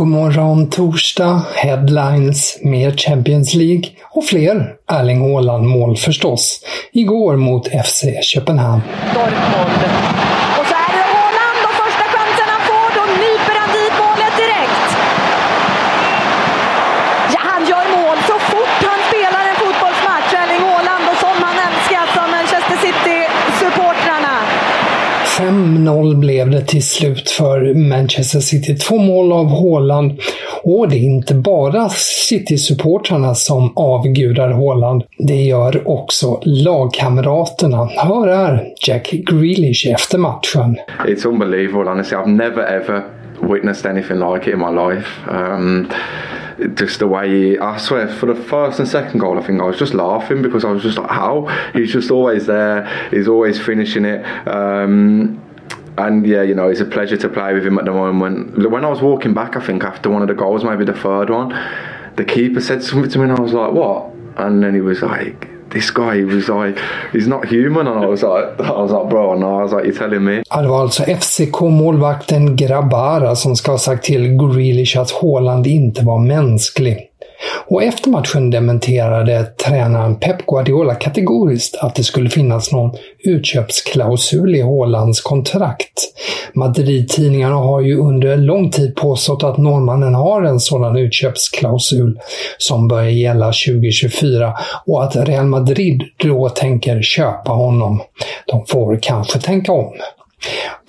God morgon torsdag, headlines, mer Champions League och fler Erling Haaland mål förstås. Igår mot FC Köpenhamn. Dortmund. Och så är det Haaland och första chansen han får. Då nyper han dit målet direkt. Ja, han gör mål så fort han spelar en fotbollsmatch. Erling Haaland och som han älskas av Manchester City-supportrarna mål blev det till slut för Manchester City. Två mål av Haaland. Och det är inte bara City-supportrarna som avgudar Haaland. Det gör också lagkamraterna. Hör här Jack Grealish efter matchen. it's unbelievable. Honestly, I've never ever witnessed anything like it in my life. Um, just the way he, I swear, for the first and second goal, I think I was just laughing because I was just like, how? He's just always there. He's always finishing it. Um, and yeah, you know, it's a pleasure to play with him at the moment. When I was walking back, I think after one of the goals, maybe the third one, the keeper said something to me, and I was like, "What?" And then he was like, "This guy, was like, he's not human." And I was like, "I was like, bro, no." I was like, "You're telling me?" Det var alltså FCK-målvakten Grabara som ska ha sagt till Grealish att Haaland inte var mänsklig. Och efter matchen dementerade tränaren Pep Guardiola kategoriskt att det skulle finnas någon utköpsklausul i Haalands kontrakt. Madrid-tidningarna har ju under lång tid påstått att norrmannen har en sådan utköpsklausul som börjar gälla 2024 och att Real Madrid då tänker köpa honom. De får kanske tänka om.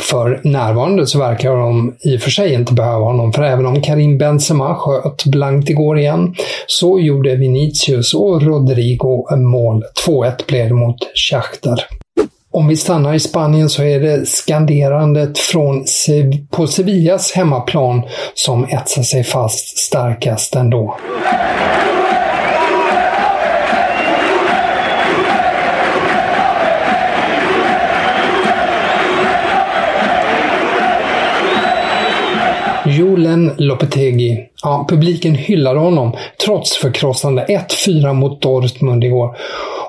För närvarande så verkar de i och för sig inte behöva honom, för även om Karim Benzema sköt blankt igår igen, så gjorde Vinicius och Rodrigo mål. 2-1 blev det mot Shakhtar. Om vi stannar i Spanien så är det skanderandet från Se- på Sevillas hemmaplan som etsar sig fast starkast ändå. Julen Lopetegi. Ja, publiken hyllade honom trots förkrossande 1-4 mot Dortmund igår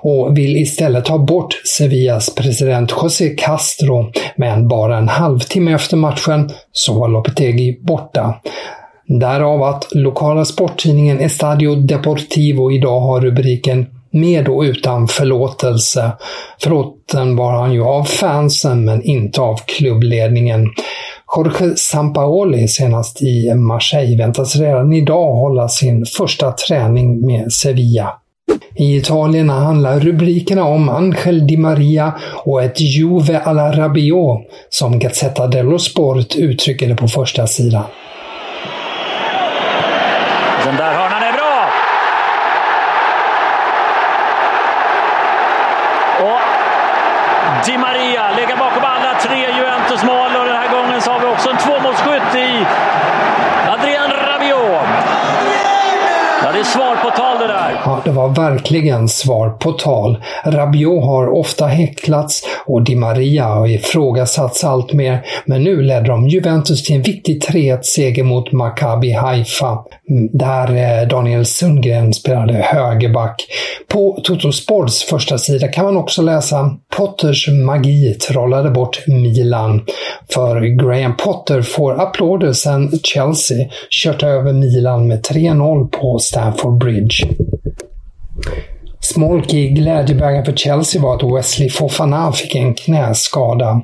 och vill istället ta bort Sevillas president José Castro. Men bara en halvtimme efter matchen så var Lopetegi borta. Därav att lokala sporttidningen Estadio Deportivo idag har rubriken med och utan förlåtelse. Förlåten var han ju av fansen men inte av klubbledningen. Jorge Sampaoli senast i Marseille väntas redan idag hålla sin första träning med Sevilla. I Italien handlar rubrikerna om Angel Di Maria och ett Juve alla Rabiot, som Gazzetta dello Sport uttrycker det på första sidan. Den där hörnan är bra! Och Di Maria ligger bakom alla tre Juventus-mål Sen så har vi också en tvåmålsskytt i Adrian Rabiot. Ja, det är svar på tal det där. Ja, det var verkligen svar på tal. Rabiot har ofta häcklats och Di Maria har ifrågasatts allt mer, men nu ledde de Juventus till en viktig 3-1-seger mot Maccabi Haifa, mm, där eh, Daniel Sundgren spelade högerback. På Toto Sports första sida kan man också läsa Potters magi trollade bort Milan. För Graham Potter får applåder sen Chelsea kört över Milan med 3-0 på Stamford Bridge. Smolk i glädjebägaren för Chelsea var att Wesley Fofana fick en knäskada.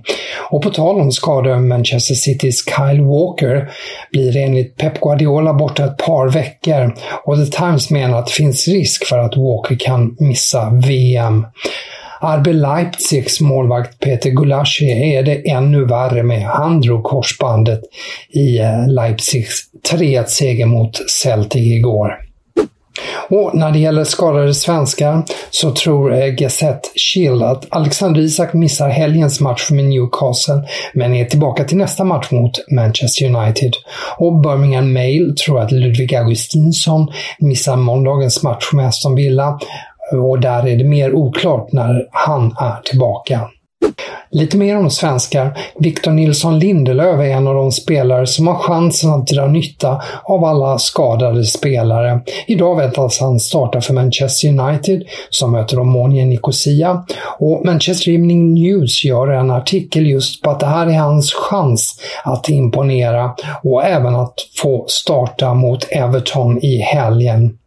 Och på tal om skador, Manchester Citys Kyle Walker blir enligt Pep Guardiola borta ett par veckor och The Times menar att det finns risk för att Walker kan missa VM. RB Leipzigs målvakt Peter Gulaschi är det ännu värre med. Han drog korsbandet i eh, Leipzigs 3-1-seger mot Celtic igår. Och när det gäller skadade svenskar så tror Gazette Shield att Alexander Isak missar helgens match med Newcastle men är tillbaka till nästa match mot Manchester United. Och Birmingham Mail tror att Ludvig Augustinsson missar måndagens match med Aston Villa och där är det mer oklart när han är tillbaka. Lite mer om svenskar. Victor Nilsson Lindelöf är en av de spelare som har chansen att dra nytta av alla skadade spelare. Idag väntas han starta för Manchester United som möter Omonia Nicosia och Manchester Evening News gör en artikel just på att det här är hans chans att imponera och även att få starta mot Everton i helgen.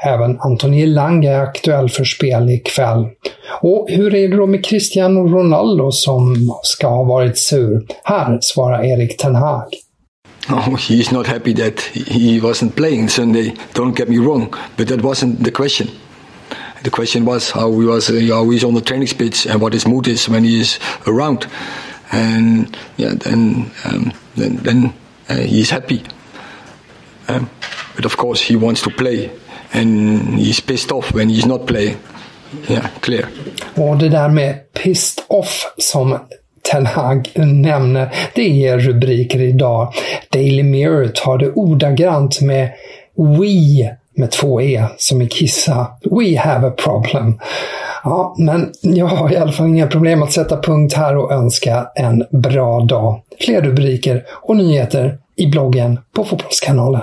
Även Anthony Lang är aktuell för spel ikväll. Och hur är det då med Cristiano Ronaldo som ska ha varit sur? Här svarar Erik Ten Hag. Oh, he's not happy that he wasn't playing Sunday. Don't get me wrong, but that wasn't the question. The question was how he was, uh, how he's on the training pitch and what his mood is when he is around. And yeah, then um, then, then uh, he's happy. Um, but of course, he wants to play, and he's pissed off when he's not playing. Yeah, clear. Och det där med pissed off som Ten Hag nämner, det är rubriker idag. Daily Mirror tar det ordagrant med We med två E som i kissa. We have a problem. Ja, men jag har i alla fall inga problem att sätta punkt här och önska en bra dag. Fler rubriker och nyheter i bloggen på Fotbollskanalen.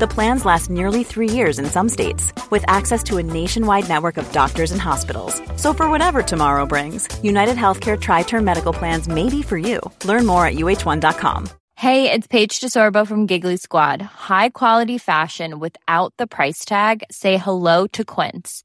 The plans last nearly three years in some states, with access to a nationwide network of doctors and hospitals. So, for whatever tomorrow brings, United Healthcare Tri Term Medical Plans may be for you. Learn more at uh1.com. Hey, it's Paige DeSorbo from Giggly Squad. High quality fashion without the price tag? Say hello to Quince.